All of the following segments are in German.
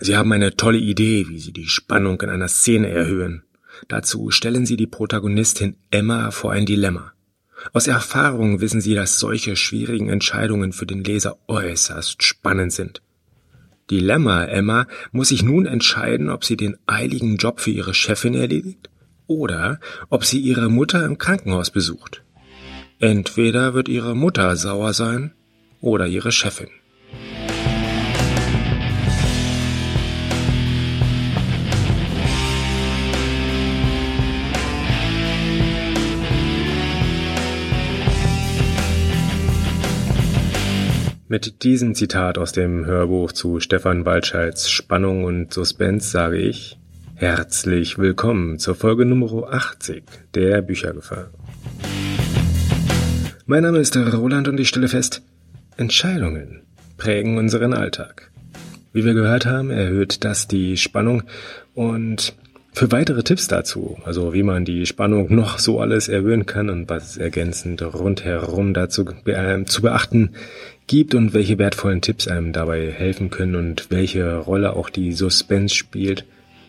Sie haben eine tolle Idee, wie Sie die Spannung in einer Szene erhöhen. Dazu stellen Sie die Protagonistin Emma vor ein Dilemma. Aus Erfahrung wissen Sie, dass solche schwierigen Entscheidungen für den Leser äußerst spannend sind. Dilemma Emma muss sich nun entscheiden, ob sie den eiligen Job für ihre Chefin erledigt oder ob sie ihre Mutter im Krankenhaus besucht. Entweder wird ihre Mutter sauer sein oder ihre Chefin. Mit diesem Zitat aus dem Hörbuch zu Stefan Waldscheids Spannung und Suspense sage ich herzlich willkommen zur Folge Nummer 80 der Büchergefahr. Mein Name ist Roland und ich stelle fest, Entscheidungen prägen unseren Alltag. Wie wir gehört haben, erhöht das die Spannung und für weitere Tipps dazu, also wie man die Spannung noch so alles erhöhen kann und was ergänzend rundherum dazu äh, zu beachten gibt und welche wertvollen Tipps einem dabei helfen können und welche Rolle auch die Suspense spielt,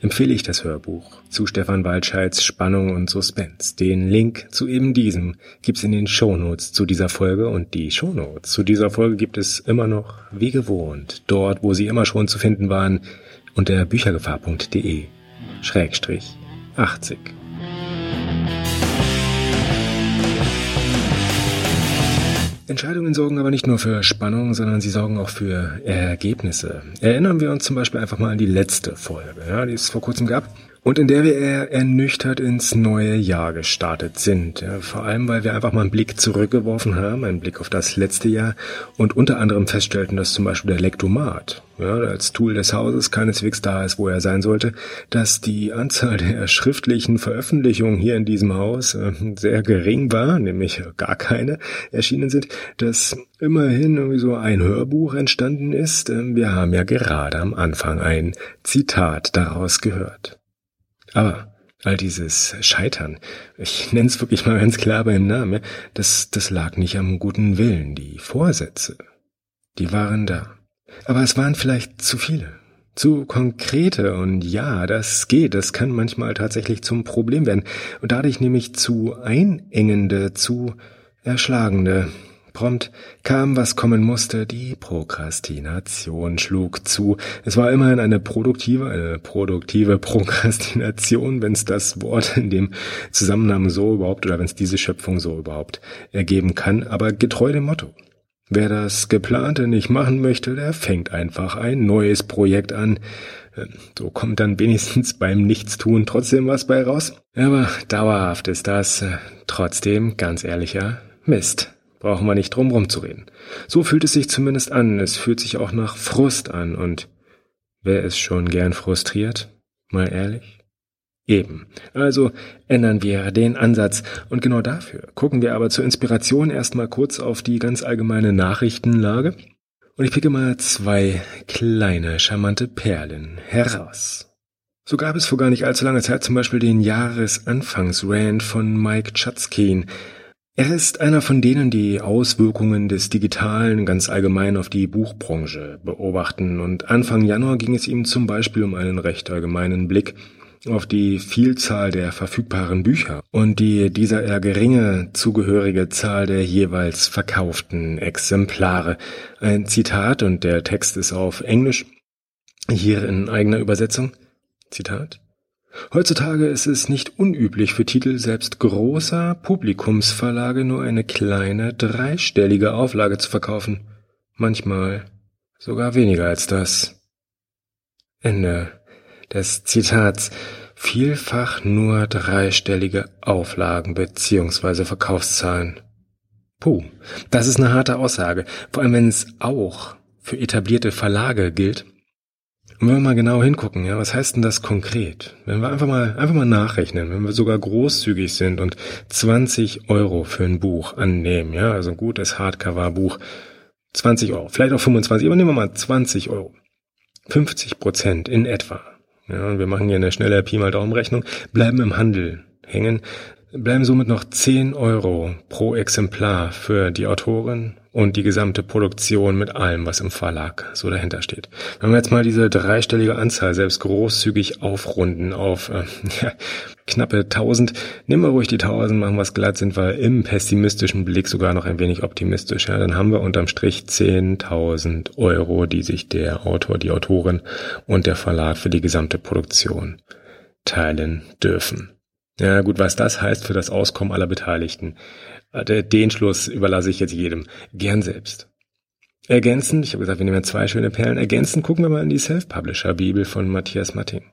empfehle ich das Hörbuch zu Stefan Waldscheids Spannung und Suspense. Den Link zu eben diesem gibt's in den Shownotes zu dieser Folge und die Shownotes zu dieser Folge gibt es immer noch wie gewohnt, dort wo sie immer schon zu finden waren, unter büchergefahr.de Schrägstrich 80. Entscheidungen sorgen aber nicht nur für Spannung, sondern sie sorgen auch für Ergebnisse. Erinnern wir uns zum Beispiel einfach mal an die letzte Folge, ja, die es vor kurzem gab und in der wir eher ernüchtert ins neue Jahr gestartet sind. Vor allem, weil wir einfach mal einen Blick zurückgeworfen haben, einen Blick auf das letzte Jahr und unter anderem feststellten, dass zum Beispiel der Lektomat ja, als Tool des Hauses keineswegs da ist, wo er sein sollte, dass die Anzahl der schriftlichen Veröffentlichungen hier in diesem Haus äh, sehr gering war, nämlich gar keine erschienen sind, dass immerhin irgendwie so ein Hörbuch entstanden ist. Äh, wir haben ja gerade am Anfang ein Zitat daraus gehört. Aber all dieses Scheitern, ich nenne es wirklich mal ganz klar beim Namen, das, das lag nicht am guten Willen. Die Vorsätze, die waren da. Aber es waren vielleicht zu viele. Zu konkrete und ja, das geht, das kann manchmal tatsächlich zum Problem werden und dadurch nämlich zu einengende, zu erschlagende. Prompt kam, was kommen musste, die Prokrastination schlug zu. Es war immerhin eine produktive, eine produktive Prokrastination, wenn es das Wort in dem Zusammenhang so überhaupt oder wenn es diese Schöpfung so überhaupt ergeben kann, aber getreu dem Motto. Wer das Geplante nicht machen möchte, der fängt einfach ein neues Projekt an. So kommt dann wenigstens beim Nichtstun trotzdem was bei raus. Aber dauerhaft ist das äh, trotzdem ganz ehrlicher Mist. Brauchen wir nicht drum rumzureden. So fühlt es sich zumindest an. Es fühlt sich auch nach Frust an. Und wer ist schon gern frustriert? Mal ehrlich? Eben. Also ändern wir den Ansatz. Und genau dafür gucken wir aber zur Inspiration erstmal kurz auf die ganz allgemeine Nachrichtenlage. Und ich picke mal zwei kleine, charmante Perlen heraus. So gab es vor gar nicht allzu langer Zeit zum Beispiel den Jahresanfangsrand von Mike Chatzkin, er ist einer von denen, die Auswirkungen des Digitalen ganz allgemein auf die Buchbranche beobachten und Anfang Januar ging es ihm zum Beispiel um einen recht allgemeinen Blick auf die Vielzahl der verfügbaren Bücher und die dieser eher geringe zugehörige Zahl der jeweils verkauften Exemplare. Ein Zitat und der Text ist auf Englisch, hier in eigener Übersetzung. Zitat. Heutzutage ist es nicht unüblich für Titel selbst großer Publikumsverlage nur eine kleine, dreistellige Auflage zu verkaufen. Manchmal sogar weniger als das. Ende des Zitats. Vielfach nur dreistellige Auflagen bzw. Verkaufszahlen. Puh, das ist eine harte Aussage, vor allem wenn es auch für etablierte Verlage gilt und wenn wir mal genau hingucken, ja, was heißt denn das konkret? Wenn wir einfach mal, einfach mal nachrechnen, wenn wir sogar großzügig sind und 20 Euro für ein Buch annehmen, ja, also ein gutes Hardcover-Buch, 20 Euro, vielleicht auch 25, aber nehmen wir mal 20 Euro. 50 Prozent in etwa. Ja, und wir machen hier eine schnelle Pi mal Daumenrechnung, bleiben im Handel hängen, bleiben somit noch 10 Euro pro Exemplar für die Autorin und die gesamte Produktion mit allem, was im Verlag so dahinter steht. Wenn wir jetzt mal diese dreistellige Anzahl selbst großzügig aufrunden auf äh, ja, knappe 1000, nehmen wir ruhig die 1000, machen wir es glatt, sind wir im pessimistischen Blick sogar noch ein wenig optimistisch. Ja, dann haben wir unterm Strich 10.000 Euro, die sich der Autor, die Autorin und der Verlag für die gesamte Produktion teilen dürfen. Ja, gut, was das heißt für das Auskommen aller Beteiligten, äh, den Schluss überlasse ich jetzt jedem gern selbst. Ergänzend, ich habe gesagt, wir nehmen zwei schöne Perlen, ergänzend gucken wir mal in die Self-Publisher-Bibel von Matthias Matting.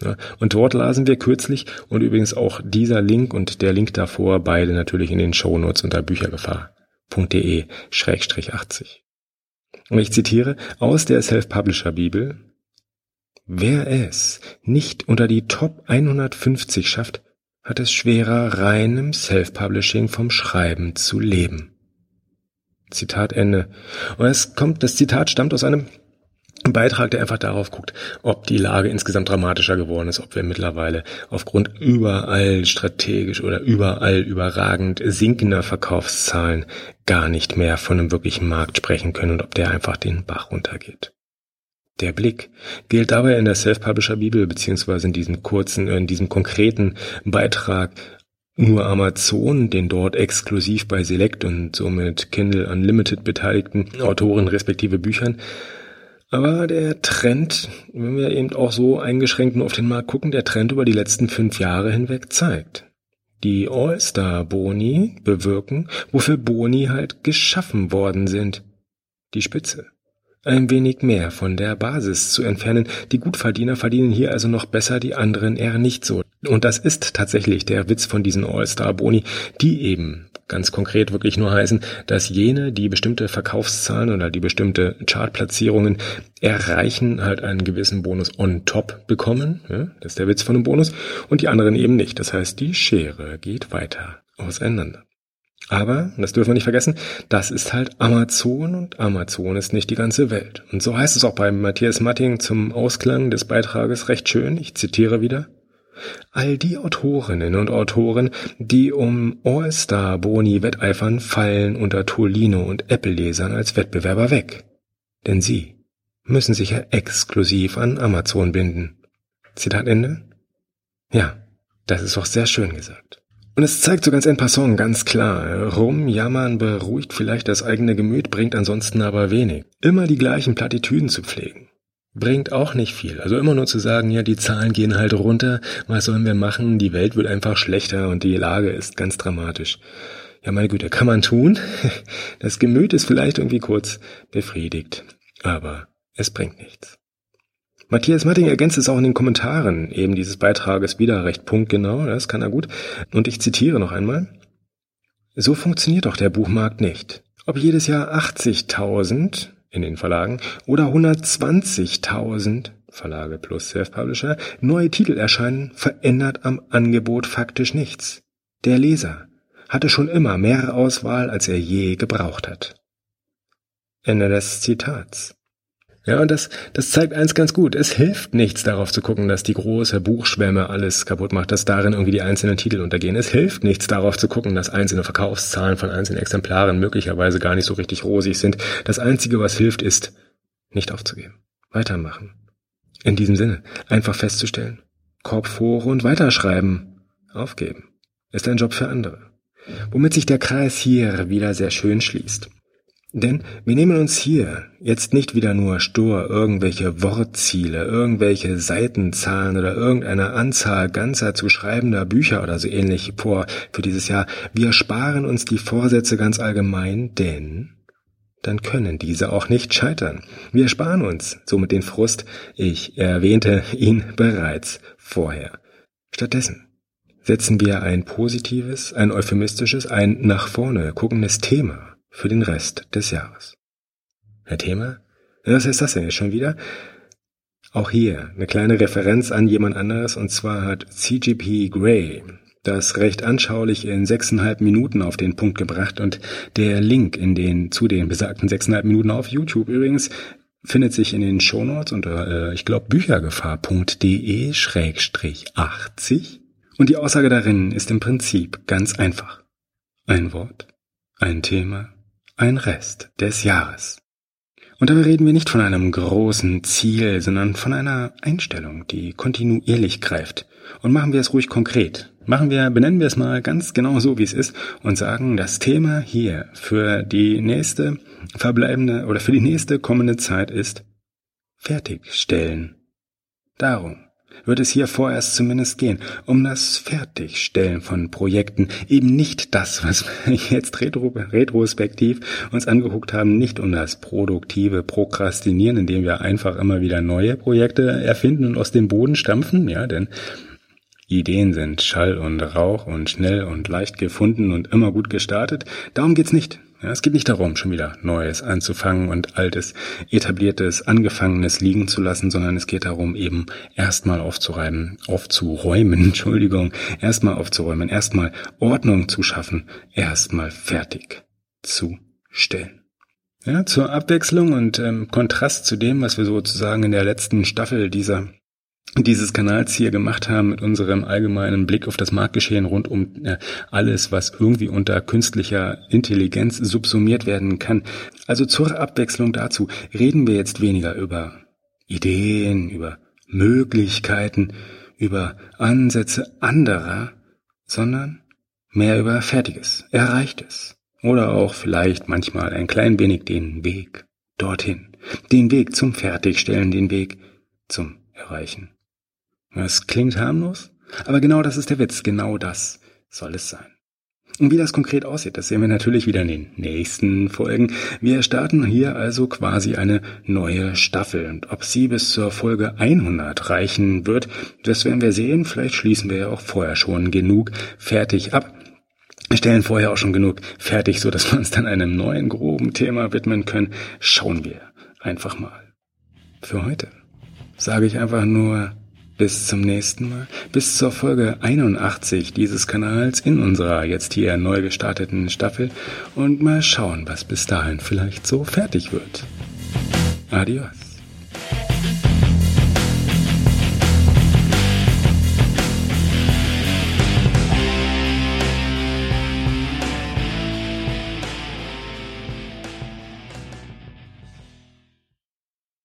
Ja, und dort lasen wir kürzlich und übrigens auch dieser Link und der Link davor, beide natürlich in den Shownotes unter büchergefahr.de-80. Und ich zitiere aus der Self-Publisher-Bibel, Wer es nicht unter die Top 150 schafft, hat es schwerer, reinem Self-Publishing vom Schreiben zu leben. Zitat Ende. Und es kommt, das Zitat stammt aus einem Beitrag, der einfach darauf guckt, ob die Lage insgesamt dramatischer geworden ist, ob wir mittlerweile aufgrund überall strategisch oder überall überragend sinkender Verkaufszahlen gar nicht mehr von einem wirklichen Markt sprechen können und ob der einfach den Bach runtergeht. Der Blick gilt dabei in der Self-Publisher-Bibel beziehungsweise in diesem kurzen, in diesem konkreten Beitrag nur Amazon, den dort exklusiv bei Select und somit Kindle Unlimited beteiligten Autoren respektive Büchern. Aber der Trend, wenn wir eben auch so eingeschränkt nur auf den Markt gucken, der Trend über die letzten fünf Jahre hinweg zeigt. Die All-Star-Boni bewirken, wofür Boni halt geschaffen worden sind. Die Spitze ein wenig mehr von der Basis zu entfernen. Die Gutverdiener verdienen hier also noch besser, die anderen eher nicht so. Und das ist tatsächlich der Witz von diesen All-Star-Boni, die eben ganz konkret wirklich nur heißen, dass jene, die bestimmte Verkaufszahlen oder die bestimmte Chartplatzierungen erreichen, halt einen gewissen Bonus on top bekommen. Das ist der Witz von einem Bonus. Und die anderen eben nicht. Das heißt, die Schere geht weiter auseinander. Aber, das dürfen wir nicht vergessen, das ist halt Amazon und Amazon ist nicht die ganze Welt. Und so heißt es auch bei Matthias Matting zum Ausklang des Beitrages recht schön, ich zitiere wieder, All die Autorinnen und Autoren, die um All-Star-Boni wetteifern, fallen unter Tolino und Apple-Lesern als Wettbewerber weg. Denn sie müssen sich ja exklusiv an Amazon binden. Zitat Ende? Ja, das ist doch sehr schön gesagt. Und es zeigt so ganz en passant, ganz klar, rumjammern beruhigt vielleicht das eigene Gemüt, bringt ansonsten aber wenig. Immer die gleichen Plattitüden zu pflegen. Bringt auch nicht viel. Also immer nur zu sagen, ja, die Zahlen gehen halt runter, was sollen wir machen, die Welt wird einfach schlechter und die Lage ist ganz dramatisch. Ja, meine Güte, kann man tun. Das Gemüt ist vielleicht irgendwie kurz befriedigt, aber es bringt nichts. Matthias Matting ergänzt es auch in den Kommentaren eben dieses Beitrages wieder recht punktgenau, das kann er gut. Und ich zitiere noch einmal. So funktioniert doch der Buchmarkt nicht. Ob jedes Jahr 80.000 in den Verlagen oder 120.000 Verlage plus Self-Publisher neue Titel erscheinen, verändert am Angebot faktisch nichts. Der Leser hatte schon immer mehr Auswahl, als er je gebraucht hat. Ende des Zitats. Ja, und das, das zeigt eins ganz gut. Es hilft nichts darauf zu gucken, dass die große Buchschwemme alles kaputt macht, dass darin irgendwie die einzelnen Titel untergehen. Es hilft nichts darauf zu gucken, dass einzelne Verkaufszahlen von einzelnen Exemplaren möglicherweise gar nicht so richtig rosig sind. Das Einzige, was hilft, ist, nicht aufzugeben. Weitermachen. In diesem Sinne, einfach festzustellen. Korb vor und weiterschreiben. Aufgeben. Ist ein Job für andere. Womit sich der Kreis hier wieder sehr schön schließt. Denn wir nehmen uns hier jetzt nicht wieder nur stur irgendwelche Wortziele, irgendwelche Seitenzahlen oder irgendeine Anzahl ganzer zu schreibender Bücher oder so ähnlich vor für dieses Jahr. Wir sparen uns die Vorsätze ganz allgemein, denn dann können diese auch nicht scheitern. Wir sparen uns somit den Frust, ich erwähnte ihn bereits vorher. Stattdessen setzen wir ein positives, ein euphemistisches, ein nach vorne guckendes Thema für den Rest des Jahres. Herr Thema? Was heißt das denn jetzt schon wieder? Auch hier eine kleine Referenz an jemand anderes und zwar hat CGP Grey das recht anschaulich in sechseinhalb Minuten auf den Punkt gebracht und der Link in den zu den besagten sechseinhalb Minuten auf YouTube übrigens findet sich in den Shownotes unter, äh, ich glaube, büchergefahr.de schrägstrich 80 Und die Aussage darin ist im Prinzip ganz einfach. Ein Wort, ein Thema, ein Rest des Jahres. Und dabei reden wir nicht von einem großen Ziel, sondern von einer Einstellung, die kontinuierlich greift. Und machen wir es ruhig konkret. Machen wir, benennen wir es mal ganz genau so, wie es ist und sagen, das Thema hier für die nächste verbleibende oder für die nächste kommende Zeit ist fertigstellen. Darum wird es hier vorerst zumindest gehen, um das Fertigstellen von Projekten, eben nicht das, was wir jetzt retro, retrospektiv uns angeguckt haben, nicht um das produktive Prokrastinieren, indem wir einfach immer wieder neue Projekte erfinden und aus dem Boden stampfen, ja, denn Ideen sind Schall und Rauch und schnell und leicht gefunden und immer gut gestartet. Darum geht's nicht. Ja, es geht nicht darum, schon wieder Neues anzufangen und Altes, Etabliertes, Angefangenes liegen zu lassen, sondern es geht darum, eben erstmal aufzureiben, aufzuräumen, Entschuldigung, erstmal aufzuräumen, erstmal Ordnung zu schaffen, erstmal fertig zu stellen. Ja, zur Abwechslung und ähm, Kontrast zu dem, was wir sozusagen in der letzten Staffel dieser dieses Kanals hier gemacht haben mit unserem allgemeinen Blick auf das Marktgeschehen rund um äh, alles, was irgendwie unter künstlicher Intelligenz subsumiert werden kann. Also zur Abwechslung dazu reden wir jetzt weniger über Ideen, über Möglichkeiten, über Ansätze anderer, sondern mehr über Fertiges, Erreichtes oder auch vielleicht manchmal ein klein wenig den Weg dorthin, den Weg zum Fertigstellen, den Weg zum Erreichen. Das klingt harmlos, aber genau das ist der Witz, genau das soll es sein. Und wie das konkret aussieht, das sehen wir natürlich wieder in den nächsten Folgen. Wir starten hier also quasi eine neue Staffel. Und ob sie bis zur Folge 100 reichen wird, das werden wir sehen. Vielleicht schließen wir ja auch vorher schon genug fertig ab. Stellen vorher auch schon genug fertig, so dass wir uns dann einem neuen groben Thema widmen können. Schauen wir einfach mal. Für heute sage ich einfach nur bis zum nächsten Mal, bis zur Folge 81 dieses Kanals in unserer jetzt hier neu gestarteten Staffel und mal schauen, was bis dahin vielleicht so fertig wird. Adios.